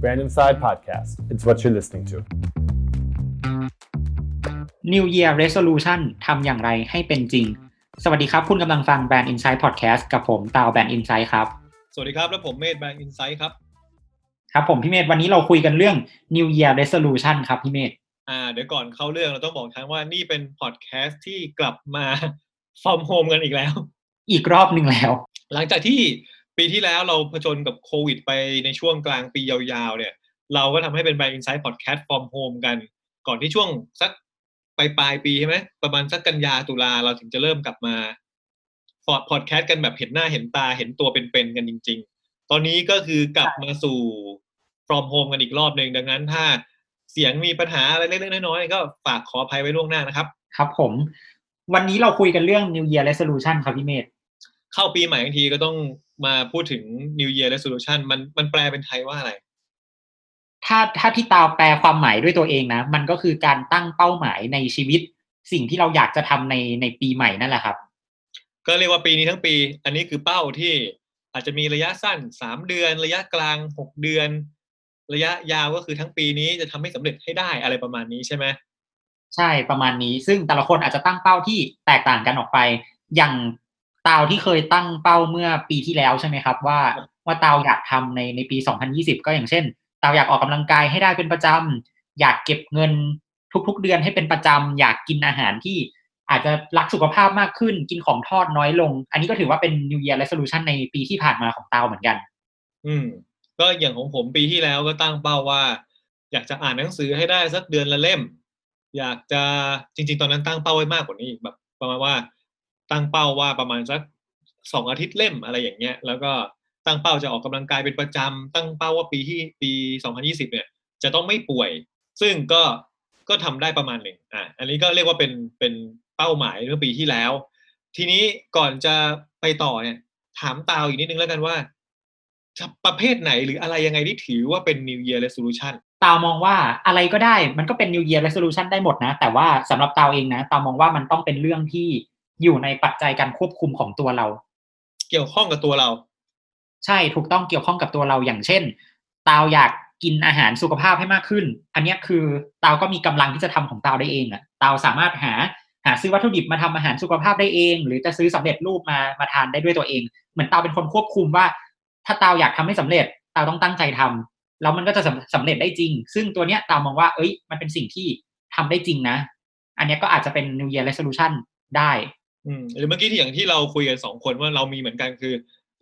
Brand Inside Podcast. It's what you're listening to. New Year Resolution ทำอย่างไรให้เป็นจริง สวัสดีครับ คุณกำลังฟัง Brand Insight Podcast กับผมตาว Brand Insight ครับ สวัสดีครับ และผมเมธแบงค์อินไซต์ครับ ครับผมพี่เมธวันนี้เราคุยกันเรื่อง New Year Resolution ครับพี่เมธอ่าเดี๋ยวก่อนเข้าเรื่องเราต้องบอกทั้งว่านี่เป็นพอดแคสต์ที่กลับมา from home กันอีกแล้ว อีกรอบหนึ่งแล้ว หลังจากที่ปีที่แล้วเราผจญกับโควิดไปในช่วงกลางปียาวๆเนี่ย เราก็ทำให้เป็น Brand Insight Podcast from home กัน ก่อนที่ช่วงสักปลายปลายๆปีใช่ไหมประมาณสักกันยาตุลาเราถึงจะเริ่มกลับมาพอดแคสต์กันแบบเห็นหน้าเห็นตาเห็นตัวเป็นๆกันจริง ๆ ตอนนี้ก็คือกลับมาสู่ from home กันอีกรอบหนึ่งดังนั้นถ้าเสียงมีปัญหาอะไรเล็กๆน้อยๆก็ฝากขออภัยไว้ล่วงหน้านะครับ ครับผม วันนี้เราคุยกันเรื่อง New Year Resolution ครับพี่เมธ เข้าปีใหม่บางทีก็ต้องมาพูดถึง New Year Resolution มันมันแปลเป็นไทยว่าอะไร ถ้าถ้าพี่ตาวแปลความหมายด้วยตัวเองนะ มันก็คือการตั้งเป้าหมายในชีวิต สิ่งที่เราอยากจะทำในในปีใหม่นั่นแหละครับ ก็เรียกว่าปีนี้ทั้งปี อันนี้คือเป้าที่อาจจะมีระยะสั้นสามเดือน ระยะกลางหกเดือน ระยะยาวก็คือทั้งปีนี้จะทำให้สำเร็จให้ได้อะไรประมาณนี้ใช่ไหมใช่ประมาณนี้ ซึ่งแต่ละคนอาจจะตั้งเป้าที่แตกต่างกันออกไป อย่าง ตาวที่เคยตั้งเป้าเมื่อปีที่แล้วใช่ไหมครับ ว่าว่าตาวอยากทำในในปี 2020 ก็อย่างเช่นตาวอยากออกกำลังกายให้ได้เป็นประจำอยากเก็บเงินทุก ๆ เดือนให้เป็นประจำอยากกินอาหารที่อาจจะรักสุขภาพมากขึ้นกินของทอดน้อยลง อันนี้ก็ถือว่าเป็น New Year Resolution ในปีที่ผ่านมาของตาวเหมือนกัน อืม ก็อย่างของผมปีที่แล้วก็ตั้งเป้าว่า อยากจะอ่านหนังสือให้ได้สักเดือนละเล่ม อยากจะจริง ๆ ตอนนั้นตั้งเป้าไว้มากกว่านี้แบบประมาณว่า ตั้งเป้าว่าประมาณสักสองอาทิตย์เล่มอะไรอย่างเงี้ย แล้วก็ตั้งเป้าจะออกกำลังกายเป็นประจำตั้งเป้าว่าปีที่ปี 2020 เนี่ย จะต้องไม่ป่วย ซึ่งก็ก็ทำได้ประมาณหนึ่งอะอันนี้ก็เรียกว่าเป็นเป็นเป้าหมายเมื่อปีที่แล้ว ทีนี้ก่อนจะไปต่อเนี่ย ถามตาวอีกนิดนึงแล้วกันว่าประเภทไหนหรืออะไรยังไงที่ถือว่าเป็น New Year Resolution ตาวมองว่าอะไรก็ได้มันก็เป็น New Year Resolution ได้หมดนะ แต่ว่าสำหรับตาวเองนะ ตาวมองว่ามันต้องเป็นเรื่องที่ อยู่ในปัจจัยการควบคุมของตัวเรา เกี่ยวข้องกับตัวเรา ใช่ถูกต้องเกี่ยวข้องกับตัวเราอย่างเช่นตาวอยากกินอาหารสุขภาพให้มากขึ้น อันเนี้ยคือตาวก็มีกำลังที่จะทำของตาวได้เองอะตาวสามารถหาหาซื้อวัตถุดิบมาทำอาหารสุขภาพได้เอง หรือจะซื้อสำเร็จรูปมามาทานได้ด้วยตัวเอง เหมือนตาวเป็นคนควบคุมว่า ถ้าตาวอยากทำให้สำเร็จตาวต้องตั้งใจทำแล้วมันก็จะสำสำเร็จได้จริง ซึ่งตัวเนี้ยตาวมองว่า เอ้ย มันเป็นสิ่งที่ทำได้จริงนะ อันเนี้ยก็อาจจะเป็น New Year Resolution ได้อืม หรือเมื่อกี้ที่อย่างที่เราคุยกันสองคนว่าเรามีเหมือนกันคือ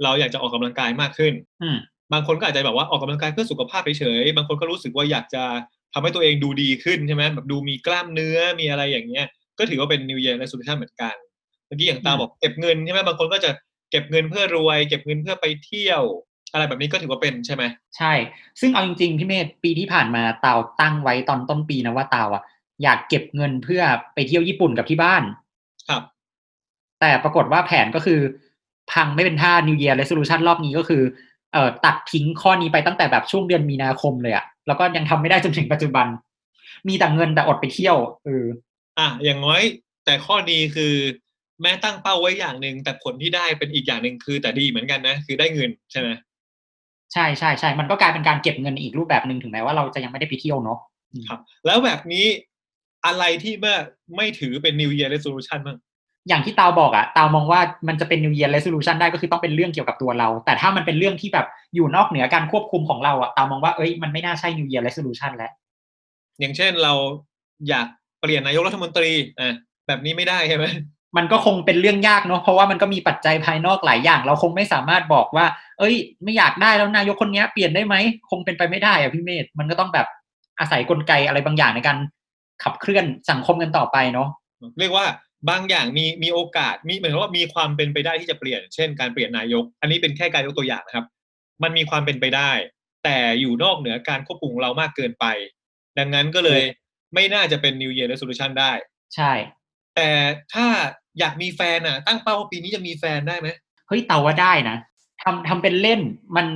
เราอยากจะออกกำลังกายมากขึ้นอืมบางคนก็อาจจะแบบว่าออกกำลังกายเพื่อสุขภาพเฉยๆบางคนก็รู้สึกว่าอยากจะทำให้ตัวเองดูดีขึ้นใช่ไหมแบบดูมีกล้ามเนื้อมีอะไรอย่างเงี้ย ก็ถือว่าเป็น New Year Resolution เหมือนกัน เมื่อกี้อย่างตาอืมบอกเก็บเงินใช่ไหมบางคนก็จะเก็บเงินเพื่อรวย เก็บเงินเพื่อไปเที่ยว อะไรแบบนี้ก็ถือว่าเป็นใช่ไหมใช่ ซึ่งเอาจริงๆพี่เมธปีที่ผ่านมาตาวตั้งไว้ตอนต้นปีนะว่าตาวอะอยากเก็บเงินเพื่อไปเที่ยวญี่ปุ่นกับที่บ้านครับ แต่ปรากฏว่าแผนก็คือพังไม่เป็นท่า New Year Resolution รอบนี้ก็คือเอ่อตัดทิ้งข้อนี้ไปตั้งแต่แบบช่วงเดือนมีนาคมเลยอะแล้วก็ยังทำไม่ได้จนถึงปัจจุบัน มีแต่เงินแต่อดไปเที่ยวเอออะอย่างน้อย แต่ข้อดีคือ แม้ตั้งเป้าไว้อย่างหนึ่งแต่ผลที่ได้เป็นอีกอย่างหนึ่งคือ แต่ดีเหมือนกันนะ คือได้เงินใช่ไหมใช่ใช่ใช่มันก็กลายเป็นการเก็บเงินอีกรูปแบบหนึ่งถึงแม้ว่าเราจะยังไม่ได้ไปเที่ยวเนาะครับ แล้วแบบนี้อะไรที่เมื่อไม่ถือเป็น New Year Resolution บ้าง อย่างที่ตาวบอกอะตาวมองว่ามันจะเป็น New Year Resolution ได้ก็คือต้องเป็นเรื่องเกี่ยวกับตัวเรา แต่ถ้ามันเป็นเรื่องที่แบบอยู่นอกเหนือการควบคุมของเราอะตาวมองว่าเอ้ยมันไม่น่าใช่ New Year Resolution แล้วอย่างเช่นเราอยากเปลี่ยนนายกรัฐมนตรีอะแบบนี้ไม่ได้ใช่ไหมมันก็คงเป็นเรื่องยากเนาะเพราะว่ามันก็มีปัจจัยภายนอกหลายอย่าง เราคงไม่สามารถบอกว่า เอ้ย ไม่อยากได้แล้วนายกคนเนี้ยเปลี่ยนได้ไหมคงเป็นไปไม่ได้อะพี่เมธมันก็ต้องแบบอาศัยกลไกอะไรบางอย่างในการขับเคลื่อนสังคมกันต่อไปเนาะเรียกว่า บางอย่างมีมีโอกาสมีเหมือนว่ามีความเป็นไปได้ที่จะเปลี่ยน เช่น การเปลี่ยนนายก อันนี้เป็นแค่การยกตัวอย่างนะครับ มันมีความเป็นไปได้ แต่อยู่นอกเหนือการควบคุมของเรามากเกินไป ดังนั้นก็เลยไม่น่าจะเป็น New Year Resolution ได้ ใช่ แต่ถ้าอยากมีแฟนอะ ตั้งเป้าว่าปีนี้จะมีแฟนได้ไหมเฮ้ยเตาว่าได้นะทำทำเป็นเล่นมัน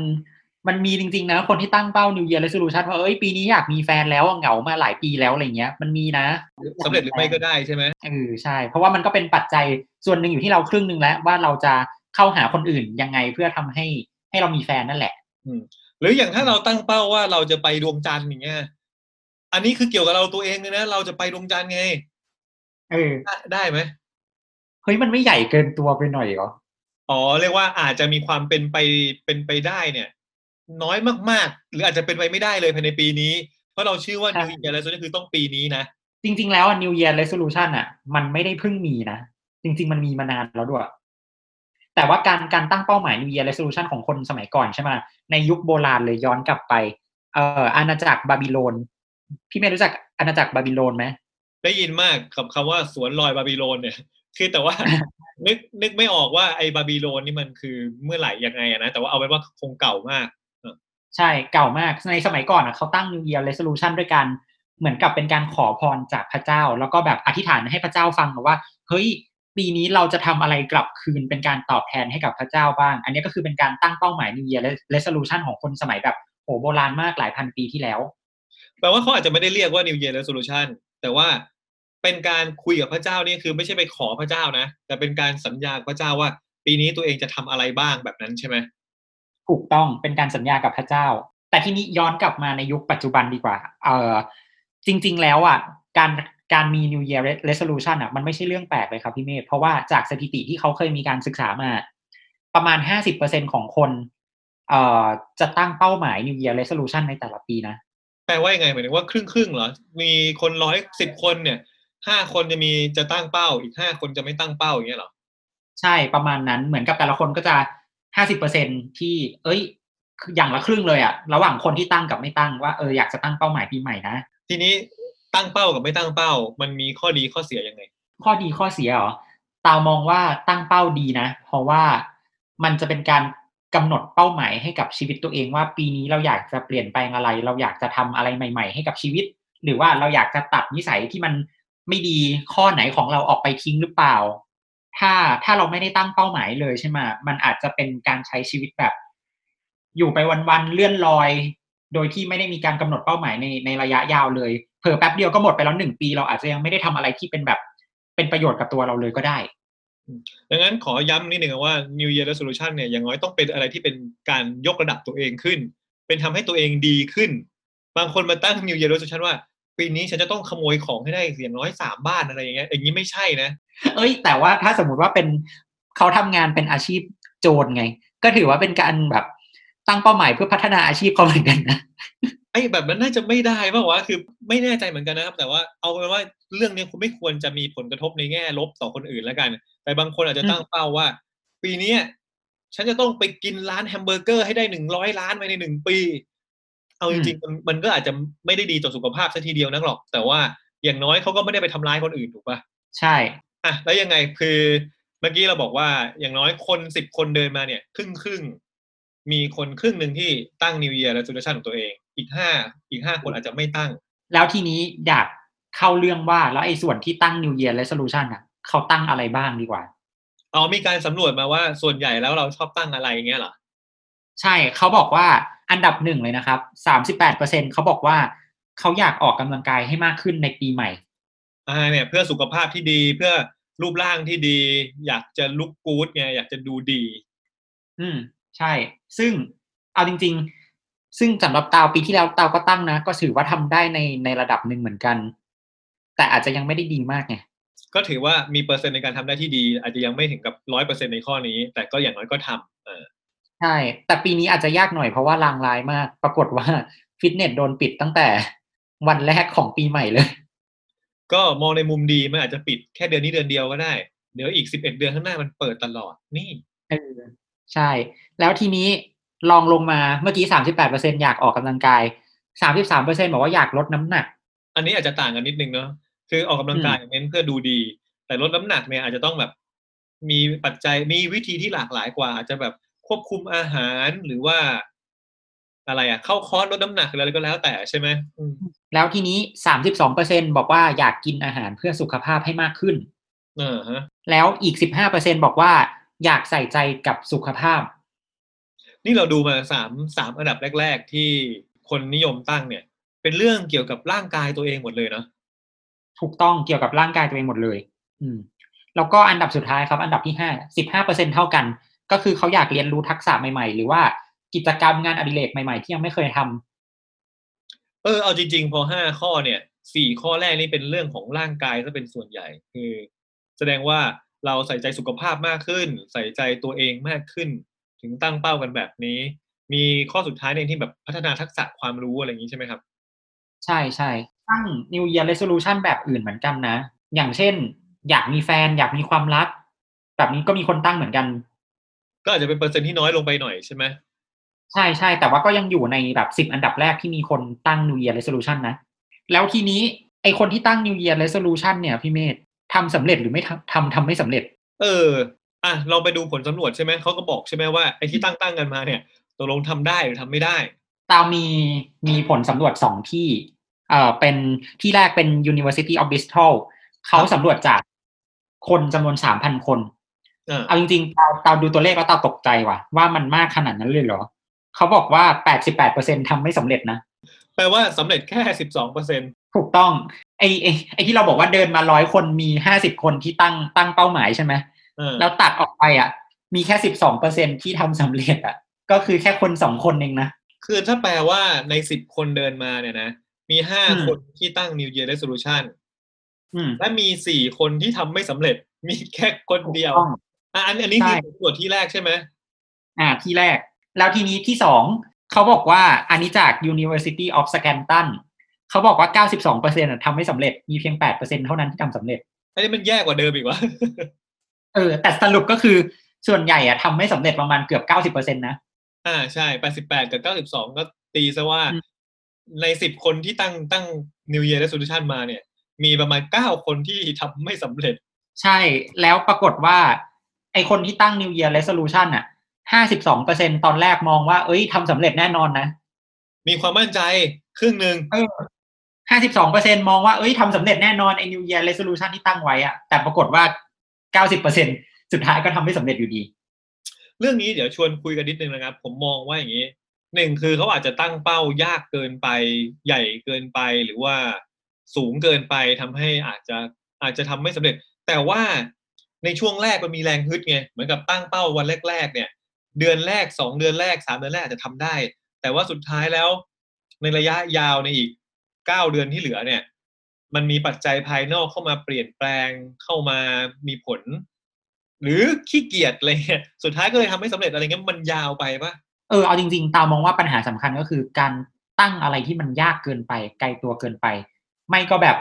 มันมีจริง ๆ นะ คนที่ตั้งเป้า New Year Resolution ว่าเอ้ยปีนี้อยากมีแฟนแล้วอะเหงามาหลายปีแล้วอะไรเงี้ย มันมีนะสำเร็จหรือไม่ก็ได้ใช่ไหมเออใช่ เพราะว่ามันก็เป็นปัจจัยส่วนหนึ่งอยู่ที่เราครึ่งหนึ่งแล้วว่าเราจะเข้าหาคนอื่นยังไงเพื่อทำให้ให้เรามีแฟนนั่นแหละอืมหรืออย่างถ้าเราตั้งเป้าว่าเราจะไปดวงจันทร์อย่างเงี้ยอันนี้คือเกี่ยวกับเราตัวเองเลยนะเราจะไปดวงจันทร์ไงเออได้ได้ไหมเฮ้ยมันไม่ใหญ่เกินตัวไปหน่อยเหรออ๋อเรียกว่าอาจจะมีความเป็นไปเป็นไปได้เนี่ย น้อยมากๆ หรืออาจจะเป็นไปไม่ได้เลยภายในปีนี้ เพราะเราชื่อว่าใช่ New Year Resolution คือต้องปีนี้นะ จริง ๆ แล้วอะ New Year Resolution อะ มันไม่ได้เพิ่งมีนะ จริง ๆ มันมีมานานแล้วด้วย แต่ว่าการการตั้งเป้าหมาย New Year Resolution ของคนสมัยก่อนใช่ไหมในยุคโบราณเลยย้อนกลับไป เอ่ออาณาจักรบาบิโลน พี่เมย์รู้จักอาณาจักรบาบิโลนไหมได้ยินมากกับคำว่าสวนลอยบาบิโลนเนี่ย คือแต่ว่านึกนึกไม่ออกว่าไอ้บาบิโลนนี่มันคือเมื่อไหร่ยังไงอะนะแต่ว่าเอาไว้ว่าคงเก่ามาก ใช่เก่ามากในสมัยก่อนอะเขาตั้ง New Year Resolution ด้วยการเหมือนกับเป็นการขอพรจากพระเจ้า แล้วก็แบบอธิษฐานให้พระเจ้าฟังว่าเฮ้ยปีนี้เราจะทำอะไรกลับคืนเป็นการตอบแทนให้กับพระเจ้าบ้าง อันนี้ก็คือเป็นการตั้งเป้าหมาย New Year Resolution ของคนสมัยแบบโหโบราณมากหลายพันปีที่แล้วแปลว่าเขาอาจจะไม่ได้เรียกว่า New Year Resolution แต่ว่าเป็นการคุยกับพระเจ้านี่คือไม่ใช่ไปขอพระเจ้านะ แต่เป็นการสัญญาพระเจ้าว่า ปีนี้ตัวเองจะทำอะไรบ้างแบบนั้นใช่ไหม ถูกต้องเป็นการสัญญากับพระเจ้า แต่ทีนี้ย้อนกลับมาในยุคปัจจุบันดีกว่า เออจริง ๆ แล้วอะการการมี New Year Resolution อะมันไม่ใช่เรื่องแปลกเลยครับพี่เมธเพราะว่าจากสถิติที่เขาเคยมีการศึกษามา ประมาณ 50%ของคนเอ่อจะตั้งเป้าหมาย New Year Resolution ในแต่ละปีนะ แปลว่ายังไงหมายถึงว่าครึ่งครึ่งๆเหรอ มีคนร้อยสิบคนเนี่ยห้าคนจะมีจะตั้งเป้า อีกห้าคนจะไม่ตั้งเป้าอย่างเงี้ยเหรอ ใช่ประมาณนั้นเหมือนกับแต่ละคนก็จะ 50%ที่ เอ้ยอย่างละครึ่งเลยอะระหว่างคนที่ตั้งกับไม่ตั้งว่าเอออยากจะตั้งเป้าหมายปีใหม่นะ ทีนี้ตั้งเป้ากับไม่ตั้งเป้า มันมีข้อดีข้อเสียยังไง ข้อดีข้อเสียเหรอตาวมองว่าตั้งเป้าดีนะ เพราะว่ามันจะเป็นการกำหนดเป้าหมายให้กับชีวิตตัวเองว่าปีนี้เราอยากจะเปลี่ยนแปลงอะไร เราอยากจะทำอะไรใหม่ ๆ ให้กับชีวิต หรือว่าเราอยากจะตัดนิสัยที่มันไม่ดีข้อไหนของเราออกไปทิ้งหรือเปล่า ถ้าถ้าเราไม่ได้ตั้งเป้าหมายเลยใช่ไหมมันอาจจะเป็นการใช้ชีวิตแบบ อยู่ไปวันๆเลื่อนลอย โดยที่ไม่ได้มีการกำหนดเป้าหมายในในระยะยาวเลยเผลอแป๊บเดียวก็หมดไปแล้วหนึ่งปี เราอาจจะยังไม่ได้ทำอะไรที่เป็นแบบเป็นประโยชน์กับตัวเราเลยก็ได้ดังนั้นขอย้ำนิดหนึ่งว่า New Year Resolution เนี่ยอย่างน้อยต้องเป็นอะไรที่เป็นการยกระดับตัวเองขึ้น เป็นทำให้ตัวเองดีขึ้น บางคนมาตั้ง New Year Resolution ว่า ปีนี้ฉันจะต้องขโมยของให้ได้อย่างน้อยสามบ้านอะไรอย่างเงี้ยอย่างนี้ไม่ใช่นะ เอ้ย แต่ว่าถ้าสมมติว่าเป็นเขาทำงานเป็นอาชีพโจรไง ก็ถือว่าเป็นการแบบตั้งเป้าหมายเพื่อพัฒนาอาชีพเขาเหมือนกันนะไอ้แบบนั้นน่าจะไม่ได้ป่าวะคือไม่แน่ใจเหมือนกันนะครับ แต่ว่าเอาเป็นว่าเรื่องนี้คุณไม่ควรจะมีผลกระทบในแง่ลบต่อคนอื่นแล้วกัน แต่บางคนอาจจะตั้งเป้าว่า ปีเนี้ยฉันจะต้องไปกินร้านแฮมเบอร์เกอร์ให้ได้หนึ่งร้อยล้านภายในหนึ่งปี เอาจริงๆมันมันก็อาจจะไม่ได้ดีต่อสุขภาพซะทีเดียวนักหรอก แต่ว่าอย่างน้อยเขาก็ไม่ได้ไปทำร้ายคนอื่นถูกปะใช่อะแล้วยังไงคือเมื่อกี้เราบอกว่าอย่างน้อยคนสิบคนเดินมาเนี่ย ครึ่งครึ่งๆมีคนครึ่งหนึ่งที่ตั้ง New Year Resolution ของตัวเอง อีกห้าอีกห้าคนอาจจะไม่ตั้ง แล้วทีนี้อยากเข้าเรื่องว่าแล้วไอ้ส่วนที่ตั้ง New Year Resolution อะเขาตั้งอะไรบ้างดีกว่าอ๋อมีการสำรวจมาว่าส่วนใหญ่แล้วเราชอบตั้งอะไรอย่างเงี้ยเหรอใช่เขาบอกว่า อันดับหนึ่งเลยนะครับสามสิบแปดเปอร์เซ็นเขาบอกว่าเขาอยากออกกำลังกายให้มากขึ้นในปีใหม่อ่าเนี่ยเพื่อสุขภาพที่ดีเพื่อรูปร่างที่ดี อยากจะลุกกู๊ดไงอยากจะดูดี อืมใช่ ซึ่งเอาจริง ๆ ซึ่งสำหรับตาวปีที่แล้วตาวก็ตั้งนะ ก็ถือว่าทำได้ในในระดับหนึ่งเหมือนกัน แต่อาจจะยังไม่ได้ดีมากไงก็ถือว่ามีเปอร์เซ็นต์ในการทำได้ที่ดี อาจจะยังไม่ถึงกับร้อยเปอร์เซ็นในข้อนี้ แต่ก็อย่างน้อยก็ทำเออ ใช่ แต่ปีนี้อาจจะยากหน่อยเพราะว่าลางร้ายมาก ปรากฏว่าฟิตเนสโดนปิดตั้งแต่วันแรกของปีใหม่เลย ก็มองในมุมดีมันอาจจะปิดแค่เดือนนี้เดือนเดียวก็ได้ เดี๋ยวอีกสิบเอ็ดเดือนข้างหน้ามันเปิดตลอดนี่เออใช่ แล้วทีนี้ลองลงมาเมื่อกี้สามสิบแปดเปอร์เซ็นอยากออกกำลังกายสามสิบสามเปอร์เซ็นบอกว่าอยากลดน้ำหนัก อันนี้อาจจะต่างกันนิดนึงเนาะคือออกกำลังกายเน้นเพื่อดูดี แต่ลดน้ำหนักเนี่ยอาจจะต้องแบบ มีปัจจัยมีวิธีที่หลากหลายกว่าอาจจะแบบ ควบคุมอาหารหรือว่าอะไรอะเข้าคอร์สลดน้ำหนักหรืออะไรก็แล้วแต่ใช่ไหมอืมแล้วทีนี้สามสิบสองเปอร์เซ็นบอกว่าอยากกินอาหารเพื่อสุขภาพให้มากขึ้นเออฮะ แล้วอีกสิบห้าเปอร์เซ็นบอกว่า อยากใส่ใจกับสุขภาพ นี่เราดูมาสามสามอันดับแรก ๆ ที่คนนิยมตั้งเนี่ย เป็นเรื่องเกี่ยวกับร่างกายตัวเองหมดเลยเนาะถูกต้องเกี่ยวกับร่างกายตัวเองหมดเลย อืม แล้วก็อันดับสุดท้ายครับ อันดับที่ห้าสิบห้าเปอร์เซ็นเท่ากัน ก็คือเขาอยากเรียนรู้ทักษะใหม่ ๆ หรือว่ากิจกรรมงานอดิเรกใหม่ ๆ ที่ยังไม่เคยทำเออเอาจริง ๆ พอห้าข้อเนี่ยสี่ข้อแรกนี่เป็นเรื่องของร่างกายก็เป็นส่วนใหญ่ คือ แสดงว่าเราใส่ใจสุขภาพมากขึ้น ใส่ใจตัวเองมากขึ้น ถึงตั้งเป้ากันแบบนี้ มีข้อสุดท้ายเนี่ยที่แบบพัฒนาทักษะความรู้อะไรอย่างนี้ใช่ไหมครับ ใช่ใช่ตั้ง New Year Resolution แบบอื่นเหมือนกันนะ อย่างเช่น อยากมีแฟน อยากมีความรัก แบบนี้ก็มีคนตั้งเหมือนกัน ก็อาจจะเป็นเปอร์เซ็นต์ที่น้อยลงไปหน่อยใช่ไหมใช่ใช่แต่ว่าก็ยังอยู่ในแบบสิบอันดับแรกที่มีคนตั้ง New Year Resolution นะ แล้วทีนี้ไอคนที่ตั้ง New Year Resolution เนี่ยพี่เมธทำสำเร็จหรือไม่ทำทำทำไม่สำเร็จ เอออะเราไปดูผลสำรวจใช่ไหมเขาก็บอกใช่ไหมว่าไอ้ที่ตั้งตั้งกันมาเนี่ยตกลงทำได้หรือทำไม่ได้ ตามมีมีผลสำรวจสองที่เอ่อเป็นที่แรกเป็น University of Bristol เขาสำรวจจากคนจำนวนสามพันคนอ่า เอาจริงๆตาตาดูตัวเลขแล้วตาตกใจว่ะ ว่ามันมากขนาดนั้นเลยเหรอ เขาบอกว่าแปดสิบแปดเปอร์เซ็นทำไม่สำเร็จนะ แปลว่าสำเร็จแค่สิบสองเปอร์เซ็นถูกต้องไอไอไอที่เราบอกว่าเดินมาร้อยคนมีห้าสิบคนที่ตั้งตั้งเป้าหมายใช่ไหมอ่าแล้วตัดออกไปอะ มีแค่สิบสองเปอร์เซ็นที่ทำสำเร็จอะ ก็คือแค่คนสองคนเองนะ คือถ้าแปลว่าในสิบคนเดินมาเนี่ยนะ มีห้าอืมคนที่ตั้ง New Year Resolution อืมและมีสี่คนที่ทำไม่สำเร็จ มีแค่คนเดียวถูกต้ องอะอันอันนี้ใช่คือส่วนที่แรกใช่ไหมอ่าที่แรก แล้วทีนี้ที่สองเขาบอกว่าอันนี้จาก University of Scranton เขาบอกว่า 92เปอร์เซ็นต์ทำไม่สำเร็จมีเพียง8เปอร์เซ็นเท่านั้นที่ทำสำเร็จอันนี้มันแย่กว่าเดิมอีกวะเออ แต่สรุปก็คือส่วนใหญ่อะทำไม่สำเร็จประมาณเกือบ 90เปอร์เซ็นต์นะอ่าใช่แปดสิบแปดกับเก้าสิบสองก็ตีซะว่าอืมในสิบคนที่ตั้งตั้ง New Year Resolution มาเนี่ย มีประมาณเก้าคนที่ทำไม่สำเร็จ ใช่แล้วปรากฏว่า ไอคนที่ตั้ง New Year Resolution อะ52เปอร์เซ็นตอนแรกมองว่า เอ้ยทำสำเร็จแน่นอนนะ มีความมั่นใจครึ่งหนึ่งเออ52เปอร์เซ็นมองว่า เอ้ยทำสำเร็จแน่นอนไอ้ New Year Resolution ที่ตั้งไว้อะแต่ปรากฏว่า90เปอร์เซ็นสุดท้ายก็ทำไม่สำเร็จอยู่ดี เรื่องนี้เดี๋ยวชวนคุยกันนิดนึงนะครับ ผมมองว่าอย่างนี้หนึ่งคือเขาอาจจะตั้งเป้ายากเกินไป ใหญ่เกินไปหรือว่าสูงเกินไปทำให้อาจจะอาจจะทำไม่สำเร็จ แต่ว่า ในช่วงแรกมันมีแรงฮึดไงเหมือนกับตั้งเป้าวันแรก ๆ เนี่ย เดือนแรกสองเดือนแรกสามเดือนแรกจะทำได้ แต่ว่าสุดท้ายแล้ว ในระยะยาวในอีกเก้าเดือนที่เหลือเนี่ย มันมีปัจจัยภายนอกเข้ามาเปลี่ยนแปลงเข้ามามีผล หรือขี้เกียจอะไรเงี้ยสุดท้ายก็เลยทำไม่สำเร็จอะไรเงี้ยมันยาวไปปะเออเอาจริง ๆ ตามองว่าปัญหาสำคัญก็คือการตั้งอะไรที่มันยากเกินไป ไกลตัวเกินไป ไม่ก็แบบ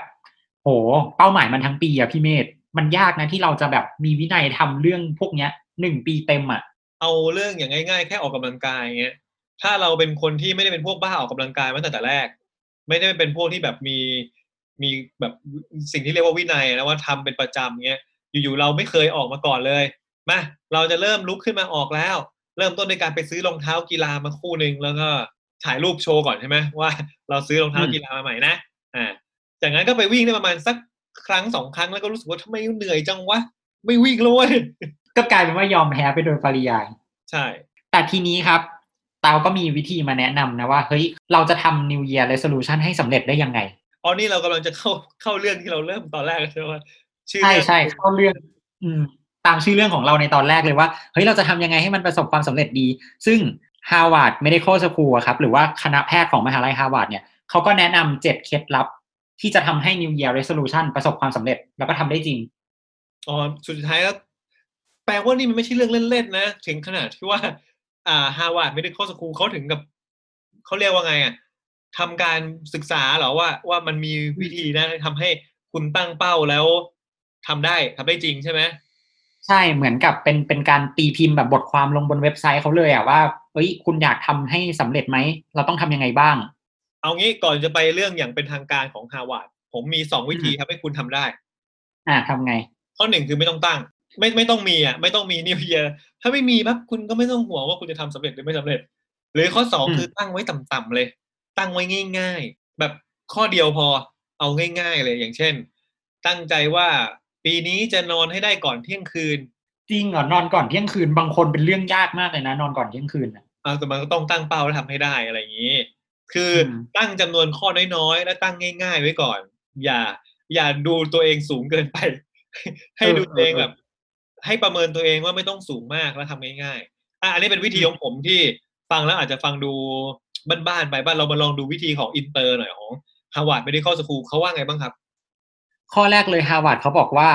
โห เป้าหมายมันทั้งปีอะพี่เมธ มันยากนะที่เราจะแบบมีวินัยทำเรื่องพวกเนี้ยหนึ่งปีเต็มอะเอาเรื่องอย่างง่าย ๆ แค่ออกกำลังกายเงี้ยถ้าเราเป็นคนที่ไม่ได้เป็นพวกบ้าออกกำลังกายมาตั้งแต่แรก ไม่ได้เป็นพวกที่แบบมีมีแบบสิ่งที่เรียกว่าวินัยนะว่าทำเป็นประจำเงี้ยอยู่ๆเราไม่เคยออกมาก่อนเลยมาเราจะเริ่มลุกขึ้นมาออกแล้ว เริ่มต้นในการไปซื้อรองเท้ากีฬามาคู่หนึ่งแล้วก็ถ่ายรูปโชว์ก่อนใช่ไหมว่า เราซื้อรองเท้ากีฬามาใหม่นะอ่าจากนั้นก็ไปวิ่งได้ประมาณสัก ครั้งสองครั้งแล้วก็รู้สึกว่าทำไมเหนื่อยจังวะ ไม่วิ่งเลย ก็กลายเป็นว่ายอมแพ้ไปโดยปริยาย ใช่ แต่ทีนี้ครับตาวก็มีวิธีมาแนะนำนะว่า เฮ้ย เราจะทำ New Year Resolution ให้สำเร็จได้ยังไง อ๋อ นี่เรากำลังจะเข้าเข้าเรื่องที่เราเริ่มตอนแรกใช่ไหมว่าชื่อใช่เรื่องใช่เข้าเรื่อง อืม ตามชื่อเรื่องของเราในตอนแรกเลยว่า เฮ้ย เราจะทำยังไงให้มันประสบความสำเร็จดี ซึ่ง Harvard Medical School อะครับ หรือว่าคณะแพทย์ของมหาลัย Harvard เนี่ยเขาก็แนะนำเจ็ดเคล็ดลับ ที่จะทำให้ New Year Resolution ประสบความสำเร็จ แล้วก็ทำได้จริงอ๋อสุดท้ายแล้ว แปลว่านี่มันไม่ใช่เรื่องเล่นๆนะ ถึงขนาดที่ว่า อ่าฮาวาดไม่ได้ข้อสคูลเขาถึงกับเขาเรียกว่าไงอะทำการศึกษาเหรอว่าว่ามันมีวิธีนะทำให้คุณตั้งเป้าแล้วทำได้ทำได้จริงใช่ไหมใช่เหมือนกับเป็นเป็นการตีพิมพ์แบบบทความลงบนเว็บไซต์เขาเลยอะว่าเฮ้ยคุณอยากทำให้สำเร็จไหมเราต้องทำยังไงบ้าง เอางี้ก่อนจะไปเรื่องอย่างเป็นทางการของฮาวาดผมมีสองวิธีอืมครับให้คุณทำได้ อ่าทำไง ข้อหนึ่งคือไม่ต้องตั้ง ไม่ไม่ต้องมีอะไม่ต้องมีนิวเยียถ้าไม่มีปั๊บคุณก็ไม่ต้องห่วงว่าคุณจะทำสำเร็จหรือไม่สำเร็จ หรือข้อสองอืมคือตั้งไว้ต่ำๆเลย ตั้งไว้ง่าย ๆ แบบข้อเดียวพอเอาง่าย ๆ เลยอย่างเช่น ตั้งใจว่าปีนี้จะนอนให้ได้ก่อนเที่ยงคืน จริงเหรอนอนก่อนเที่ยงคืน บางคนเป็นเรื่องยากมากเลยนะ นอนก่อนเที่ยงคืนอะอ่าแต่มันก็ต้องตั้งเป้าแล้วทำให้ได้อะไรอย่างนี้ คืออมตั้งจำนวนข้อน้อยๆ และตั้งง่าย ๆ ไว้ก่อน อย่า อย่าดูตัวเองสูงเกินไป ให้ดูตัวเองแบบ ให้ประเมินตัวเองว่าไม่ต้องสูงมากแล้วทำง่ายๆอะอันนี้เป็นวิธีของผมที่ฟังแล้วอาจจะฟังดูบ้านๆไปบ้านเรามาลองดูวิธีของอินเตอร์หน่อยของ Harvard Medical School เขาว่าไงบ้างครับ ข้อแรกเลยฮาวาดเขาบอกว่า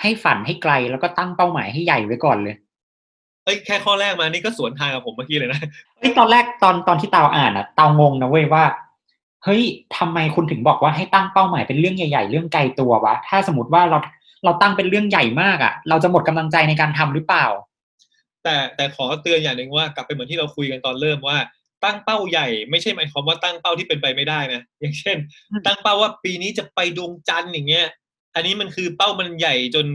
ให้ฝันให้ไกลแล้วก็ตั้งเป้าหมายให้ใหญ่ไว้ก่อนเลย เอ้ยแค่ข้อแรกมานี่ก็สวนทางกับผมเมื่อกี้เลยนะเฮ้ยตอนแรกตอนตอนที่เตาอ่านอะเตางงนะเว้ยว่าเฮ้ยทำไมคุณถึงบอกว่าให้ตั้งเป้าหมายเป็นเรื่องใหญ่ ๆ เรื่องไกลตัววะถ้าสมมติว่าเราเราตั้งเป็นเรื่องใหญ่มากอะเราจะหมดกำลังใจในการทำหรือเปล่า แต่แต่ขอเตือนอย่างหนึ่งว่ากลับไปเหมือนที่เราคุยกันตอนเริ่มว่าตั้งเป้าใหญ่ไม่ใช่หมายความว่าตั้งเป้าที่เป็นไปไม่ได้นะอย่างเช่นอืมตั้งเป้าว่าปีนี้จะไปดวงจันทร์อย่างเงี้ย อันนี้มันคือเป้ามันใหญ่จน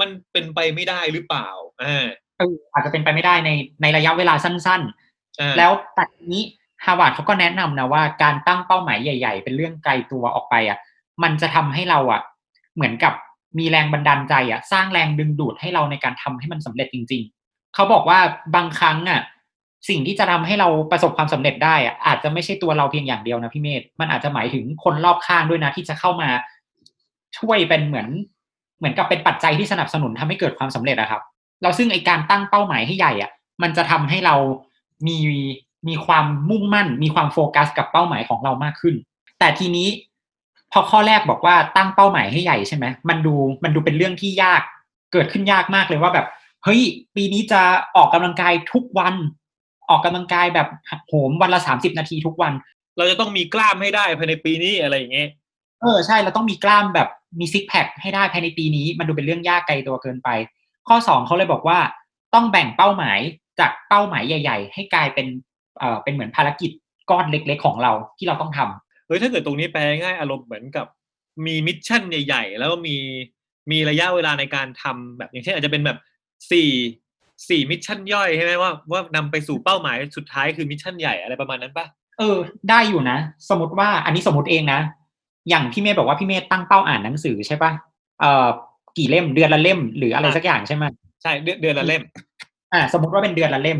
มันเป็นไปไม่ได้หรือเปล่าอ่าเอออาจจะเป็นไปไม่ได้ในในระยะเวลาสั้นอ่าๆแล้วแต่ทีนี้ฮาวาดเขาก็แนะนำนะว่าการตั้งเป้าหมายใหญ่ ๆ เป็นเรื่องไกลตัวออกไปอะ มันจะทำให้เราอะ เหมือนกับมีแรงบันดาลใจอะ สร้างแรงดึงดูดให้เราในการทำให้มันสำเร็จจริง ๆ เขาบอกว่าบางครั้งอะ สิ่งที่จะทำให้เราประสบความสำเร็จได้อะอาจจะไม่ใช่ตัวเราเพียงอย่างเดียวนะพี่เมธมันอาจจะหมายถึงคนรอบข้างด้วยนะที่จะเข้ามาช่วยเป็นเหมือน เหมือนกับเป็นปัจจัยที่สนับสนุนทำให้เกิดความสำเร็จอะครับ เราซึ่งไอการตั้งเป้าหมายให้ใหญ่อะมันจะทำให้เรามีมีความมุ่งมั่น มีความโฟกัสกับเป้าหมายของเรามากขึ้น แต่ทีนี้พอข้อแรกบอกว่าตั้งเป้าหมายให้ใหญ่ใช่ไหมมันดูมันดูเป็นเรื่องที่ยากเกิดขึ้นยากมากเลยว่าแบบเฮ้ยปีนี้จะออกกำลังกายทุกวัน ออกกำลังกายแบบหักโหมวันละสามสิบนาทีทุกวัน เราจะต้องมีกล้ามให้ได้ภายในปีนี้อะไรอย่างเงี้ยเออใช่เราต้องมีกล้ามแบบมีซิกแพคให้ได้ภายในปีนี้ มันดูเป็นเรื่องยากไกลตัวเกินไป ข้อสองเขาเลยบอกว่าต้องแบ่งเป้าหมายจากเป้าหมายใหญ่ ๆ ให้กลายเป็นเอ่อเป็นเหมือนภารกิจก้อนเล็ก ๆ ของเราที่เราต้องทำเฮ้ยถ้าเกิดตรงนี้แปลง่ายอารมณ์เหมือนกับมี mission ใหญ่ ๆ แล้วก็มีมีระยะเวลาในการทำแบบอย่างเช่นอาจจะเป็นแบบสี่สี่ mission ย่อยใช่ไหมว่าว่านำไปสู่เป้าหมายสุดท้ายคือ mission ใหญ่อะไรประมาณนั้นปะเออ ได้อยู่นะ สมมติว่าอันนี้สมมติเองนะ อย่างพี่เมย์บอกว่าพี่เมย์ตั้งเป้าอ่านหนังสือใช่ปะเอ่อ กี่เล่มเดือนละเล่ม หรืออะไรสักอย่างใช่ไหมใช่เดือนเดือนละเล่ม อ่า สมมติว่าเป็นเดือนละเล่ม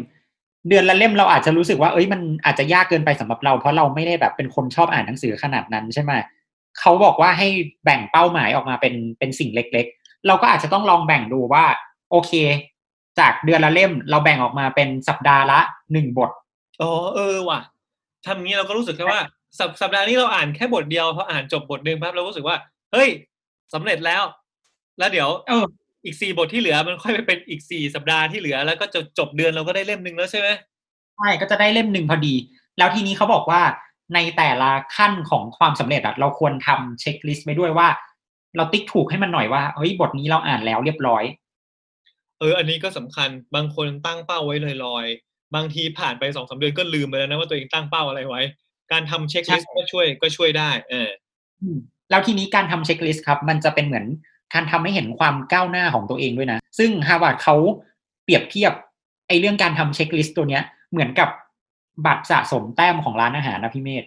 เดือนละเล่มเราอาจจะรู้สึกว่า เอ้ยมันอาจจะยากเกินไปสำหรับเรา เพราะเราไม่ได้แบบเป็นคนชอบอ่านหนังสือขนาดนั้นใช่ไหมเขาบอกว่าให้แบ่งเป้าหมายออกมาเป็นเป็นสิ่งเล็ก ๆ เราก็อาจจะต้องลองแบ่งดูว่า โอเค จากเดือนละเล่ม เราแบ่งออกมาเป็นสัปดาห์ละหนึ่งบทอ๋อเออว่ะทำงี้เราก็รู้สึกแค่ว่าสัปสัปดาห์นี้เราอ่านแค่บทเดียวพออ่านจบบทหนึ่งปั๊บเรารู้สึกว่า เฮ้ยสำเร็จแล้ว แล้วเดี๋ยวเอออีกสี่บทที่เหลือมันค่อยไปเป็นอีกสี่สัปดาห์ที่เหลือ แล้วก็จะจบเดือนเราก็ได้เล่มหนึ่งแล้วใช่ไหมใช่ก็จะได้เล่มหนึ่งพอดี แล้วทีนี้เขาบอกว่าในแต่ละขั้นของความสำเร็จอะเราควรทำเช็คลิสต์ไปด้วยว่า เราติ๊กถูกให้มันหน่อยว่าเฮ้ยบทนี้เราอ่านแล้วเรียบร้อย เออ อันนี้ก็สำคัญบางคนตั้งเป้าไว้ลอยๆบางทีผ่านไปสองสามเดือนก็ลืมไปแล้วนะว่าตัวเองตั้งเป้าอะไรไว้ การทำ checklist ก็ช่วยก็ช่วยได้ เอออืมแล้วทีนี้การทำ checklist ครับ มันจะเป็นเหมือน การทำให้เห็นความก้าวหน้าของตัวเองด้วยนะ ซึ่งฮาวาดเขาเปรียบเทียบไอ้เรื่องการทำ checklist ตัวเนี้ย เหมือนกับบัตรสะสมแต้มของร้านอาหารนะพี่เมย์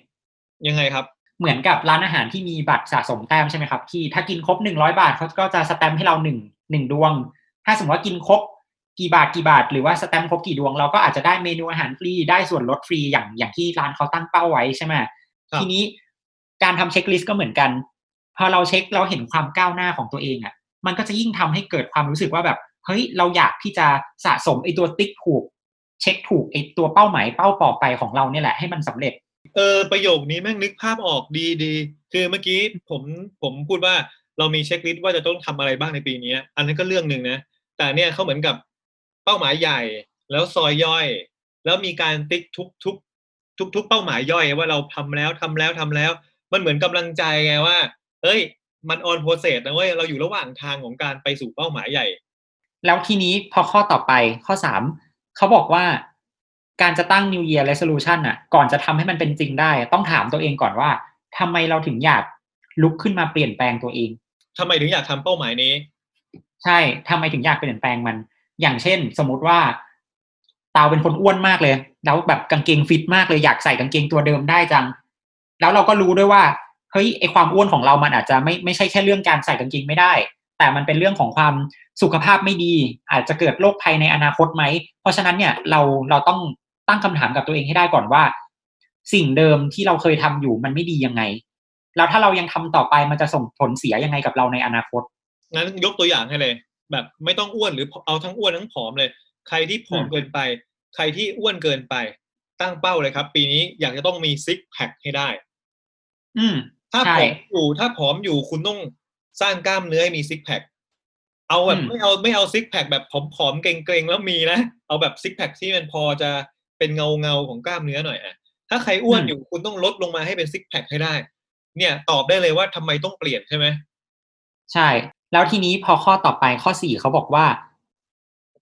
ยังไงครับ เหมือนกับร้านอาหารที่มีบัตรสะสมแต้มใช่ไหมครับที่ถ้ากินครบหนึ่งร้อยบาทเขาก็จะแสตมป์ให้เราหนึ่งหนึ่งดวง ถ้าสมมติว่ากินครบกี่บาทกี่บาทหรือว่าแสตมป์ครบกี่ดวงเราก็อาจจะได้เมนูอาหารฟรีได้ส่วนลดฟรีอย่างอย่างที่ร้านเขาตั้งเป้าไว้ใช่ไหมครับทีนี้การทำเช็คลิสต์ก็เหมือนกัน พอเราเช็คเราเห็นความก้าวหน้าของตัวเองอะ มันก็จะยิ่งทำให้เกิดความรู้สึกว่าแบบเฮ้ยเราอยากที่จะสะสมไอ้ตัวติ๊กถูก เช็คถูกไอ้ตัวเป้าหมายเป้าต่อไปของเราเนี่ยแหละให้มันสำเร็จ เออประโยคนี้แม่งนึกภาพออกดีดีคือเมื่อกี้ผมผมพูดว่าเรามีเช็คลิสต์ว่าจะต้องทำอะไรบ้างในปีนี้อันนั้นก็เรื่องหนึ่งนะ แต่เนี่ยเขาเหมือนกับเป้าหมายใหญ่ แล้วซอยย่อย แล้วมีการติ๊กทุกทุกทุกทุกเป้าหมายย่อยว่าเราทำแล้วทำแล้วทำแล้ว มันเหมือนกำลังใจไงว่า เอ้ย มันออนโปรเซสนะเว้ยเราอยู่ระหว่างทางของการไปสู่เป้าหมายใหญ่ แล้วทีนี้พอข้อต่อไปข้อสามเขาบอกว่าการจะตั้ง New Year Resolution อะ ก่อนจะทำให้มันเป็นจริงได้ ต้องถามตัวเองก่อนว่าทำไมเราถึงอยากลุกขึ้นมาเปลี่ยนแปลงตัวเองทำไมถึงอยากทำเป้าหมายนี้ ใช่ทำไมถึงอยากเปลี่ยนแปลงมัน อย่างเช่น สมมุติว่าตาวเป็นคนอ้วนมากเลย แล้วแบบกางเกงฟิตมากเลยอยากใส่กางเกงตัวเดิมได้จัง แล้วเราก็รู้ด้วยว่า เฮ้ยไอความอ้วนของเรามันอาจจะไม่ไม่ใช่แค่เรื่องการใส่กางเกงไม่ได้ แต่มันเป็นเรื่องของความสุขภาพไม่ดี อาจจะเกิดโรคภัยในอนาคตไหม เพราะฉะนั้นเนี่ยเราเราต้องตั้งคำถามกับตัวเองให้ได้ก่อนว่า สิ่งเดิมที่เราเคยทำอยู่มันไม่ดียังไง แล้วถ้าเรายังทำต่อไปมันจะส่งผลเสียยังไงกับเราในอนาคตงั้นยกตัวอย่างให้เลย แบบไม่ต้องอ้วนหรือเอาทั้งอ้วนทั้งผอมเลย ใครที่ผอมอืมเกินไป ใครที่อ้วนเกินไปตั้งเป้าเลยครับ ปีนี้อยากจะต้องมี six pack ให้ได้ อืม ถ้าใช่ผอมอยู่ถ้าผอมอยู่คุณต้องสร้างกล้ามเนื้อให้มี six pack เอาแบบอืมไม่เอาไม่เอา six pack แบบผอมๆเกร็งๆแล้วมีนะเอาแบบ six pack ที่มันพอจะเป็นเงาเงาๆของกล้ามเนื้อหน่อยอะถ้าใครอ้วนอยู่คุณต้องลดลงมาให้เป็น six pack ให้ได้ เนี่ยตอบได้เลยว่าทำไมต้องเปลี่ยนใช่ไหมใช่ แล้วทีนี้พอข้อต่อไปข้อสี่เขาบอกว่า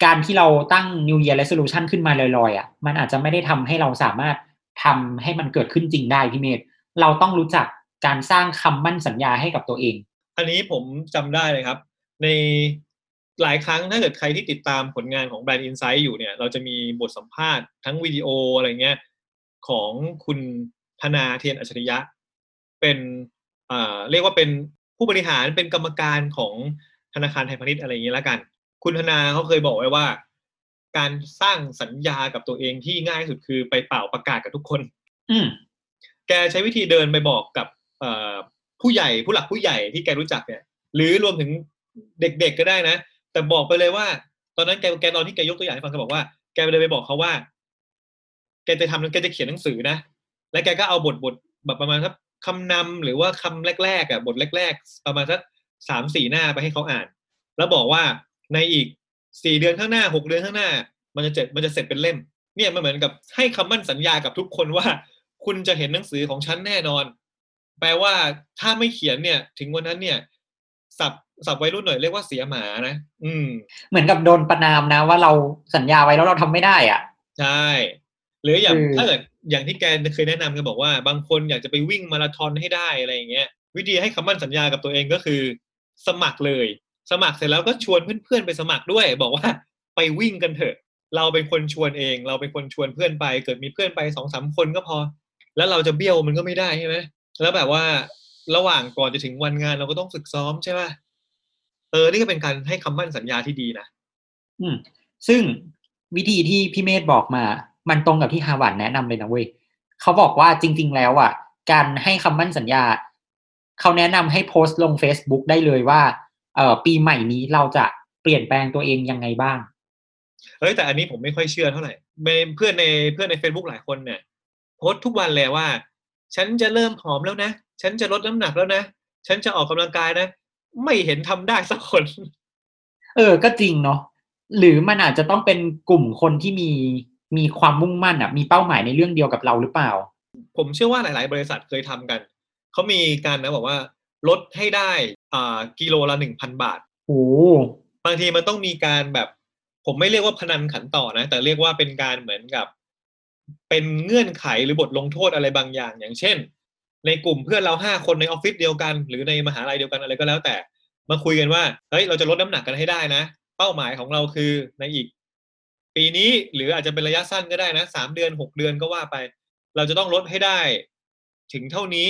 การที่เราตั้ง New Year Resolution ขึ้นมาลอยๆอะมันอาจจะไม่ได้ทำให้เราสามารถทำให้มันเกิดขึ้นจริงได้พี่เมธเราต้องรู้จัก การสร้างคำมั่นสัญญาให้กับตัวเอง อันนี้ผมจำได้เลยครับ ในหลายครั้งถ้าเกิดใครที่ติดตามผลงานของ Brand Insight อยู่เนี่ย เราจะมีบทสัมภาษณ์ทั้งวิดีโออะไรเงี้ยของคุณธนาเทียนอัจฉริยะ เป็นอ่าเรียกว่าเป็นผู้บริหารเป็นกรรมการของธนาคารไทยพาณิชย์อะไรอย่างนี้แล้วกัน คุณธนาเขาเคยบอกไว้ว่า การสร้างสัญญากับตัวเองที่ง่ายที่สุดคือไปเป่าประกาศกับทุกคน อืมแกใช้วิธีเดินไปบอกกับเอ่อ ผู้ใหญ่ผู้หลักผู้ใหญ่ที่แกรู้จักเนี่ย หรือรวมถึงเด็กๆก็ได้นะ แต่บอกไปเลยว่า ตอนนั้นแกแกตอนที่แกยกตัวอย่างให้ฟังแกบอกว่าแกเลยไปบอกเขาว่า แกจะทำแกจะเขียนหนังสือนะ แล้วแกก็เอาบทบทแบบประมาณสักคำนำหรือว่าคำแรกๆอะบทแรก ๆ ประมาณสักสามสี่หน้าไปให้เขาอ่าน แล้วบอกว่าในอีกสี่เดือนข้างหน้าหกเดือนข้างหน้า มันจะเสร็จมันจะเสร็จเป็นเล่ม เนี่ยมันเหมือนกับให้คำมั่นสัญญากับทุกคนว่า คุณจะเห็นหนังสือของฉันแน่นอน แปลว่าถ้าไม่เขียนเนี่ย ถึงวันนั้นเนี่ยสับสับวัยรุ่นหน่อยเรียกว่าเสียหมานะ อืม เหมือนกับโดนประนามนะว่าเราสัญญาไว้แล้วเราทำไม่ได้อะ ใช่ หรืออย่างอืมถ้าเกิดอย่างที่แกเคยแนะนำกันบอกว่า บางคนอยากจะไปวิ่งมาราธอนให้ได้อะไรอย่างเงี้ย วิธีให้คำมั่นสัญญากับตัวเองก็คือ สมัครเลย สมัครเสร็จแล้วก็ชวนเพื่อนๆไปสมัครด้วย บอกว่าไปวิ่งกันเถอะ เราเป็นคนชวนเอง เราเป็นคนชวนเพื่อนไป เกิดมีเพื่อนไปสองสามคนก็พอ แล้วเราจะเบี้ยวมันก็ไม่ได้ใช่ไหม แล้วแบบว่าระหว่างก่อนจะถึงวันงานเราก็ต้องฝึกซ้อมใช่ป่ะเออ นี่ก็เป็นการให้คำมั่นสัญญาที่ดีนะอืม ซึ่งวิธีที่พี่เมธบอกมา มันตรงกับที่ฮาวาดแนะนำเลยนะเว้ยเขาบอกว่าจริง ๆ แล้วอะ การให้คำมั่นสัญญา เขาแนะนำให้โพสต์ลง Facebook ได้เลยว่า เอ่อปีใหม่นี้เราจะเปลี่ยนแปลงตัวเองยังไงบ้าง เฮ้ยแต่อันนี้ผมไม่ค่อยเชื่อเท่าไหร่ในเพื่อนในเพื่อนใน Facebook หลายคนเนี่ยโพสต์ทุกวันเลยว่า ฉันจะเริ่มผอมแล้วนะ ฉันจะลดน้ำหนักแล้วนะ ฉันจะออกกำลังกายนะ ไม่เห็นทำได้สักคน เออ ก็จริงเนาะ หรือมันอาจจะต้องเป็นกลุ่มคนที่มีมีความมุ่งมั่นอะ มีเป้าหมายในเรื่องเดียวกับเราหรือเปล่า ผมเชื่อว่าหลาย ๆ บริษัทเคยทำกัน เขามีการนะบอกว่า ลดให้ได้อ่ากิโลละหนึ่งพันบาท โอ้บางทีมันต้องมีการแบบ ผมไม่เรียกว่าพนันขันต่อนะ แต่เรียกว่าเป็นการเหมือนกับ เป็นเงื่อนไขหรือบทลงโทษอะไรบางอย่าง อย่างเช่น ในกลุ่มเพื่อนเราห้าคนในออฟฟิศเดียวกัน หรือในมหาลัยเดียวกันอะไรก็แล้วแต่ มาคุยกันว่าเฮ้ยเราจะลดน้ำหนักกันให้ได้นะ เป้าหมายของเราคือในอีก ปีนี้หรืออาจจะเป็นระยะสั้นก็ได้นะสามเดือนหกเดือนก็ว่าไป เราจะต้องลดให้ได้ ถึงเท่านี้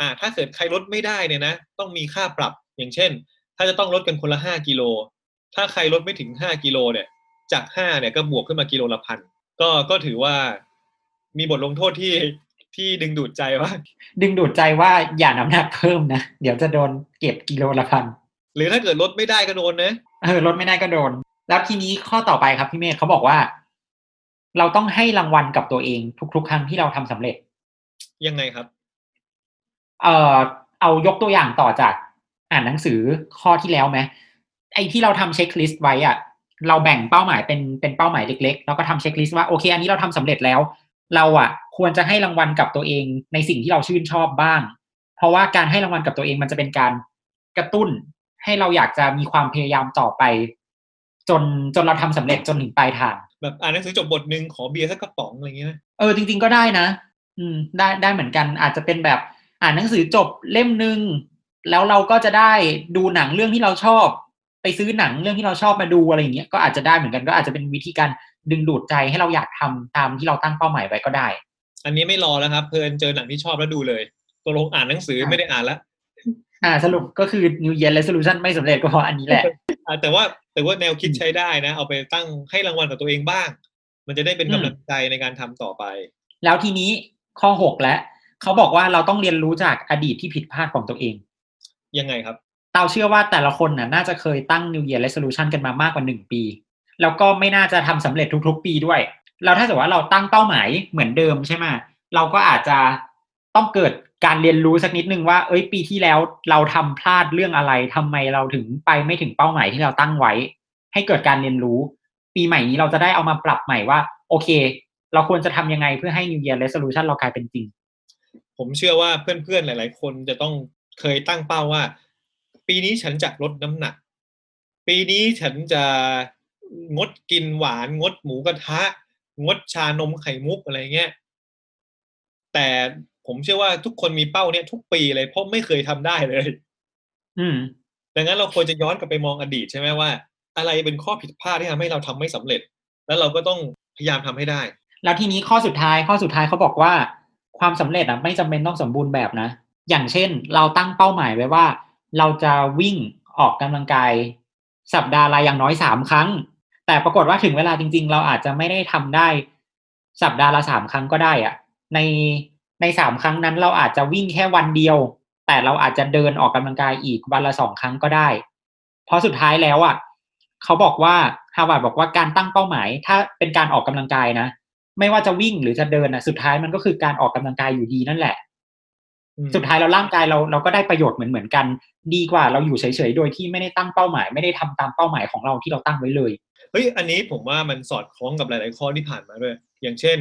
อ่า ถ้าเกิดใครลดไม่ได้เนี่ยนะ ต้องมีค่าปรับอย่างเช่น ถ้าจะต้องลดกันคนละห้ากิโลถ้าใครลดไม่ถึงห้ากิโลเนี่ยจากห้าเนี่ยก็บวกขึ้นมากิโลละพัน ก็ก็ถือว่ามีบทลงโทษที่ที่ดึงดูดใจว่า ดึงดูดใจว่าอย่าน้ำหนักเพิ่มนะ เดี๋ยวจะโดนเก็บกิโลละพันหรือถ้าเกิดลดไม่ได้ก็โดนนะเออลดไม่ได้ก็โดน แล้วทีนี้ข้อต่อไปครับพี่เมธเขาบอกว่า เราต้องให้รางวัลกับตัวเองทุก ๆ ครั้งที่เราทำสำเร็จ ยังไงครับ เอ่อเอายกตัวอย่างต่อจากอ่านหนังสือข้อที่แล้วไหมไอ้ที่เราทำ checklist ไว้อะ เราแบ่งเป้าหมายเป็นเป็นเป้าหมายเล็กๆ แล้วก็ทำ checklist ว่าโอเค อันนี้เราทำสำเร็จแล้ว เราอะควรจะให้รางวัลกับตัวเองในสิ่งที่เราชื่นชอบบ้าง เพราะว่าการให้รางวัลกับตัวเองมันจะเป็นการกระตุ้น ให้เราอยากจะมีความพยายามต่อไป จนจนเราทำสำเร็จจนถึงปลายทางแบบอ่านหนังสือจบบทหนึ่งขอเบียร์สักกระป๋องอะไรอย่างเงี้ยนะเออจริง ๆก็ได้นะ อืม ได้ได้เหมือนกัน อาจจะเป็นแบบอ่านหนังสือจบเล่มหนึ่งแล้วเราก็จะได้ดูหนังเรื่องที่เราชอบ ไปซื้อหนังเรื่องที่เราชอบมาดูอะไรอย่างเงี้ยก็อาจจะได้เหมือนกันก็อาจจะเป็นวิธีการดึงดูดใจให้เราอยากทำตามที่เราตั้งเป้าหมายไว้ก็ได้ อันนี้ไม่รอแล้วครับ เพลินเจอหนังที่ชอบแล้วดูเลยตัวลงอ่านหนังสือไม่ได้อ่านแล้วอ่าสรุปก็คือ New Year Resolution ไม่สำเร็จก็เพราะอันนี้แหละอ่าแต่ว่าแต่ว่าแนวคิดใช้ได้นะ เอาไปตั้งให้รางวัลกับตัวเองบ้าง มันจะได้เป็นอืมกำลังใจในการทำต่อไป แล้วทีนี้ข้อหกแล้วเขาบอกว่าเราต้องเรียนรู้จากอดีตที่ผิดพลาดของตัวเอง ยังไงครับ เตาเชื่อว่าแต่ละคนน่ะน่าจะเคยตั้ง New Year Resolution กันมามากกว่าหนึ่งปี แล้วก็ไม่น่าจะทำสำเร็จทุกๆ ปีด้วยแล้วถ้าสมมติว่าเราตั้งเป้าหมายเหมือนเดิมใช่ไหมเราก็อาจจะต้องเกิดการเรียนรู้สักนิดนึงว่า เอ้ยปีที่แล้วเราทำพลาดเรื่องอะไรทำไมเราถึงไปไม่ถึงเป้าหมายที่เราตั้งไว้ ให้เกิดการเรียนรู้ ปีใหม่นี้เราจะได้เอามาปรับใหม่ว่า โอเค เราควรจะทำยังไงเพื่อให้ New Year Resolution เรากลายเป็นจริง ผมเชื่อว่าเพื่อนๆหลาย ๆ คนจะต้องเคยตั้งเป้าว่า ปีนี้ฉันจะลดน้ำหนัก ปีนี้ฉันจะงดกินหวาน งดหมูกระทะ งดชานมไข่มุกอะไรเงี้ยแต่ผมเชื่อว่าทุกคนมีเป้าเนี่ยทุกปีเลยเพราะไม่เคยทำได้เลย อืมดังนั้นเราควรจะย้อนกลับไปมองอดีตใช่ไหมว่า อะไรเป็นข้อผิดพลาดที่ทำให้เราทำไม่สำเร็จ แล้วเราก็ต้องพยายามทำให้ได้ แล้วทีนี้ข้อสุดท้ายข้อสุดท้ายเขาบอกว่า ความสำเร็จอะไม่จำเป็นต้องสมบูรณ์แบบนะ อย่างเช่น เราตั้งเป้าหมายไว้ว่า เราจะวิ่งออกกำลังกายสัปดาห์ละอย่างน้อยสามครั้ง แต่ปรากฏว่าถึงเวลาจริง ๆ เราอาจจะไม่ได้ทำได้สัปดาห์ละสามครั้งก็ได้อะในในสามครั้งนั้นเราอาจจะวิ่งแค่วันเดียว แต่เราอาจจะเดินออกกำลังกายอีกวันละสองครั้งก็ได้ เพราะสุดท้ายแล้วอะเขาบอกว่าฮาวาดบอกว่าการตั้งเป้าหมาย ถ้าเป็นการออกกำลังกายนะ ไม่ว่าจะวิ่งหรือจะเดินนะสุดท้ายมันก็คือการออกกำลังกายอยู่ดีนั่นแหละ สุดท้ายเราร่างกายเราเราก็ได้ประโยชน์เหมือนเหมือนกัน ดีกว่าเราอยู่เฉยๆโดยที่ไม่ได้ตั้งเป้าหมาย ไม่ได้ทำตามเป้าหมายของเราที่เราตั้งไว้เลยเฮ้ยอันนี้ผมว่ามันสอดคล้องกับหลาย ๆ ข้อที่ผ่านมาด้วยอย่างเช่น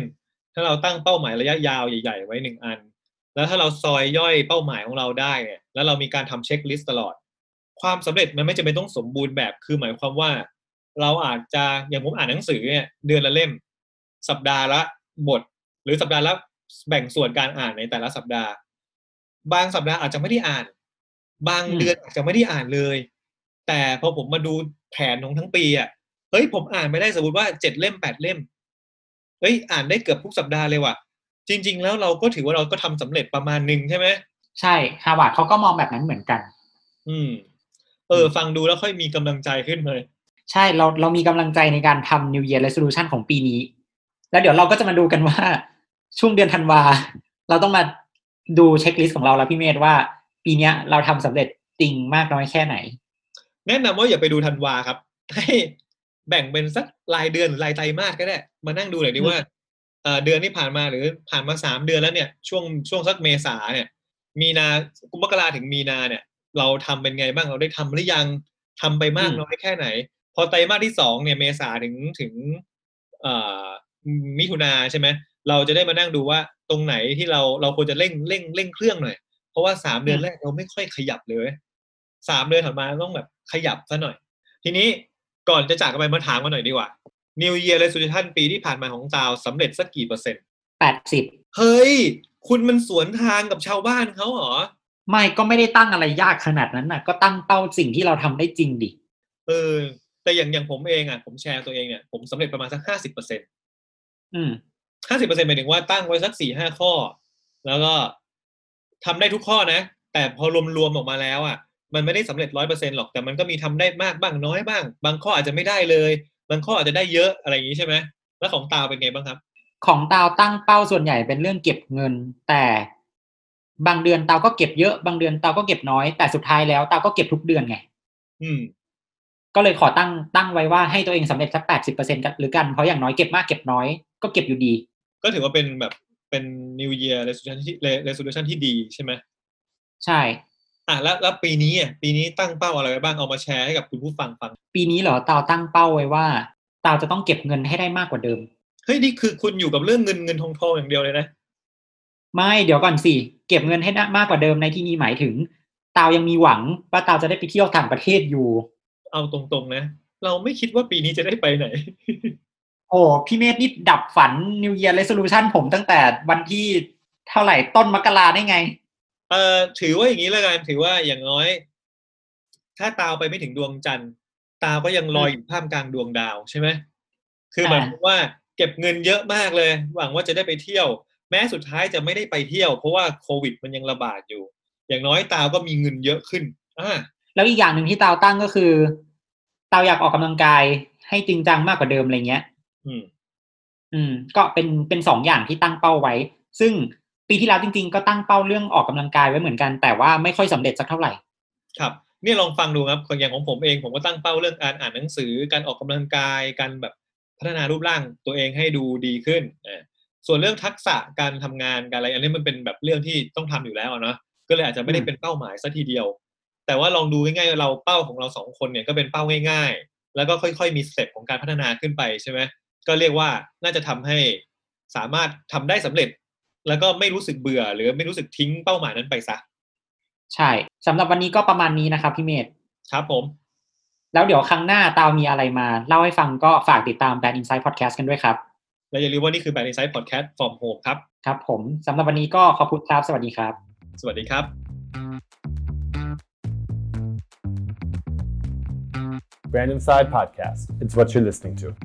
ถ้าเราตั้งเป้าหมายระยะยาวใหญ่ ๆ ไว้หนึ่งอัน แล้วถ้าเราซอยย่อยเป้าหมายของเราได้เนี่ยแล้วเรามีการทำเช็คลิสต์ตลอด ความสำเร็จมันไม่จำเป็นต้องสมบูรณ์แบบคือหมายความว่า เราอาจจะอย่างผมอ่านหนังสือเนี่ยเดือนละเล่ม สัปดาห์ละบท หรือสัปดาห์ละแบ่งส่วนการอ่านในแต่ละสัปดาห์ บางสัปดาห์อาจจะไม่ได้อ่าน บางอืมเดือนอาจจะไม่ได้อ่านเลย แต่พอผมมาดูแผนของทั้งปีอะเฮ้ยผมอ่านไม่ได้สมมติว่าเจ็ดเล่มแปดเล่มเฮ้ยอ่านได้เกือบทุกสัปดาห์เลยว่ะ จริง ๆ แล้วเราก็ถือว่าเราก็ทำสำเร็จประมาณหนึ่งใช่ไหมใช่ฮาวาดเขาก็มองแบบนั้นเหมือนกัน อืม เออ ฟังดูแล้วค่อยมีกำลังใจขึ้นเลย ใช่เราเรามีกำลังใจในการทำ New Year Resolution ของปีนี้ แล้วเดี๋ยวเราก็จะมาดูกันว่า ช่วงเดือนธันวา เราต้องมา ดูเช็คลิสต์ของเราแล้วพี่เมธว่า ปีเนี้ยเราทำสำเร็จจริงมากน้อยแค่ไหน แนะนำว่าอย่าไปดูธันวาครับ ให้แบ่งเป็นสักรายเดือนหรือรายไตรมาสก็ได้ มานั่งดูหน่อยดีว่าเอ่อเดือนที่ผ่านมาหรือผ่านมาสามเดือนแล้วเนี่ยช่วงช่วงสักเมษาเนี่ย มีนากุมภาถึงมีนาเนี่ย เราทำเป็นไงบ้างเราได้ทำหรือยังทำไปมากอืมน้อยแค่ไหน พอไตรมาสที่สองเนี่ยเมษาถึงถึงเอ่อมิถุนาใช่ไหม เราจะได้มานั่งดูว่าตรงไหนที่เราเราควรจะเร่งเร่งเร่งเครื่องหน่อย เพราะว่าสามเดือนแรกเราไม่ค่อยขยับเลยสามเดือนถัดมาต้องแบบขยับซะหน่อย ทีนี้ก่อนจะจากกันไปมาถามกันหน่อยดีกว่า New Year Resolution ปีที่ผ่านมาของตาวสำเร็จสักกี่เปอร์เซ็นต์แปดสิบเฮ้ย คุณมันสวนทางกับชาวบ้านเขาเหรอ ไม่ก็ไม่ได้ตั้งอะไรยากขนาดนั้นน่ะก็ตั้งเป้าสิ่งที่เราทำได้จริงดิ เออ แต่อย่างอย่างผมเองอะ ผมแชร์ตัวเองเนี่ยผมสำเร็จประมาณสักห้าสิบเปอร์เซ็นต์อืม ห้าสิบเปอร์เซ็นต์หมายถึงว่าตั้งไว้สักสี่ห้าข้อ แล้วก็ทำได้ทุกข้อนะ แต่พอรวมๆออกมาแล้วอะ มันไม่ได้สำเร็จร้อยเปอร์เซ็นต์หรอก แต่มันก็มีทำได้มากบ้างน้อยบ้าง บางข้ออาจจะไม่ได้เลย บางข้ออาจจะได้เยอะอะไรอย่างนี้ใช่ไหม แล้วของตาวเป็นไงบ้างครับ ของตาวตั้งเป้าส่วนใหญ่เป็นเรื่องเก็บเงิน แต่บางเดือนตาวก็เก็บเยอะ บางเดือนตาวก็เก็บน้อย แต่สุดท้ายแล้วตาวก็เก็บทุกเดือนไง อืม ก็เลยขอตั้งตั้งไว้ว่าให้ตัวเองสำเร็จสักแปดสิบเปอร์เซ็นต์หรือกัน เพราะอย่างน้อยเก็บมากเก็บน้อยก็เก็บอยู่ดี ก็ถือว่าเป็นแบบเป็น New Year Resolution ที่ Resolution ที่ดีใช่ไหมใช่ อะแล้วแล้วปีนี้อะปีนี้ตั้งเป้าอะไรไว้บ้างเอามาแชร์ให้กับคุณผู้ฟังฟัง ปีนี้เหรอตาวตั้งเป้าไว้ว่าตาวจะต้องเก็บเงินให้ได้มากกว่าเดิมเฮ้ยนี่คือคุณอยู่กับเรื่องเงินเงินทองทองอย่างเดียวเลยนะไม่เดี๋ยวก่อนสิเก็บเงินให้ได้มากกว่าเดิมในที่นี้หมายถึงตาวยังมีหวังว่าตาวจะได้ไปเที่ยวต่างประเทศอยู่ เอาตรงๆนะ เราไม่คิดว่าปีนี้จะได้ไปไหน โอ้พี่เมธนี่ดับฝัน New Year Resolution ผมตั้งแต่วันที่เท่าไหร่ต้นมกราได้ไง เอ่อถือว่าอย่างนี้แล้วกันถือว่าอย่างน้อย ถ้าตาวไปไม่ถึงดวงจันทร์ ตาวก็ยังลอยอยู่ท่ามกลางดวงดาวใช่ไหมคือหมายความว่าเก็บเงินเยอะมากเลย หวังว่าจะได้ไปเที่ยว แม้สุดท้ายจะไม่ได้ไปเที่ยว เพราะว่าโควิด มันยังระบาดอยู่ อย่างน้อยตาวก็มีเงินเยอะขึ้นอ่าแล้วอีกอย่างหนึ่งที่ตาวตั้งก็คือตาวอยากออกกำลังกายให้จริงจังมากกว่าเดิมอะไรเงี้ย อืม อืม ก็เป็นเป็นสองอย่างที่ตั้งเป้าไว้ ซึ่งปีที่แล้วจริง ๆ ก็ตั้งเป้าเรื่องออกกำลังกายไว้เหมือนกัน แต่ว่าไม่ค่อยสำเร็จสักเท่าไหร่ ครับนี่ลองฟังดูครับอย่างของผมเองผมก็ตั้งเป้าเรื่องการอ่านหนังสือการออกกำลังกายการแบบพัฒนารูปร่างตัวเองให้ดูดีขึ้นอ่าส่วนเรื่องทักษะการทำงานการอะไร อันนี้มันเป็นแบบเรื่องที่ต้องทำอยู่แล้วอะเนาะก็เลยอาจจะไม่ได้อืมเป็นเป้าหมายซะทีเดียว แต่ว่าลองดูง่ายๆเราเป้าของเราสองคนเนี่ยก็เป็นเป้าง่าย ๆ แล้วก็ค่อยๆมีสเต็ปของการพัฒนาขึ้นไปใช่ไหม ก็เรียกว่าน่าจะทำให้สามารถทำได้สำเร็จ แล้วก็ไม่รู้สึกเบื่อ หรือไม่รู้สึกทิ้งเป้าหมายนั้นไปซะ ใช่สำหรับวันนี้ก็ประมาณนี้นะครับพี่เมธครับผม แล้วเดี๋ยวครั้งหน้าตาวมีอะไรมา เล่าให้ฟังก็ฝากติดตาม Bad Insight Podcast กันด้วยครับ และอย่าลืมว่านี่คือ Bad Insight Podcast from home ครับ ครับผมสำหรับวันนี้ก็ขอบคุณครับ สวัสดีครับ สวัสดีครับ Brand Inside Podcast. It's what you're listening to.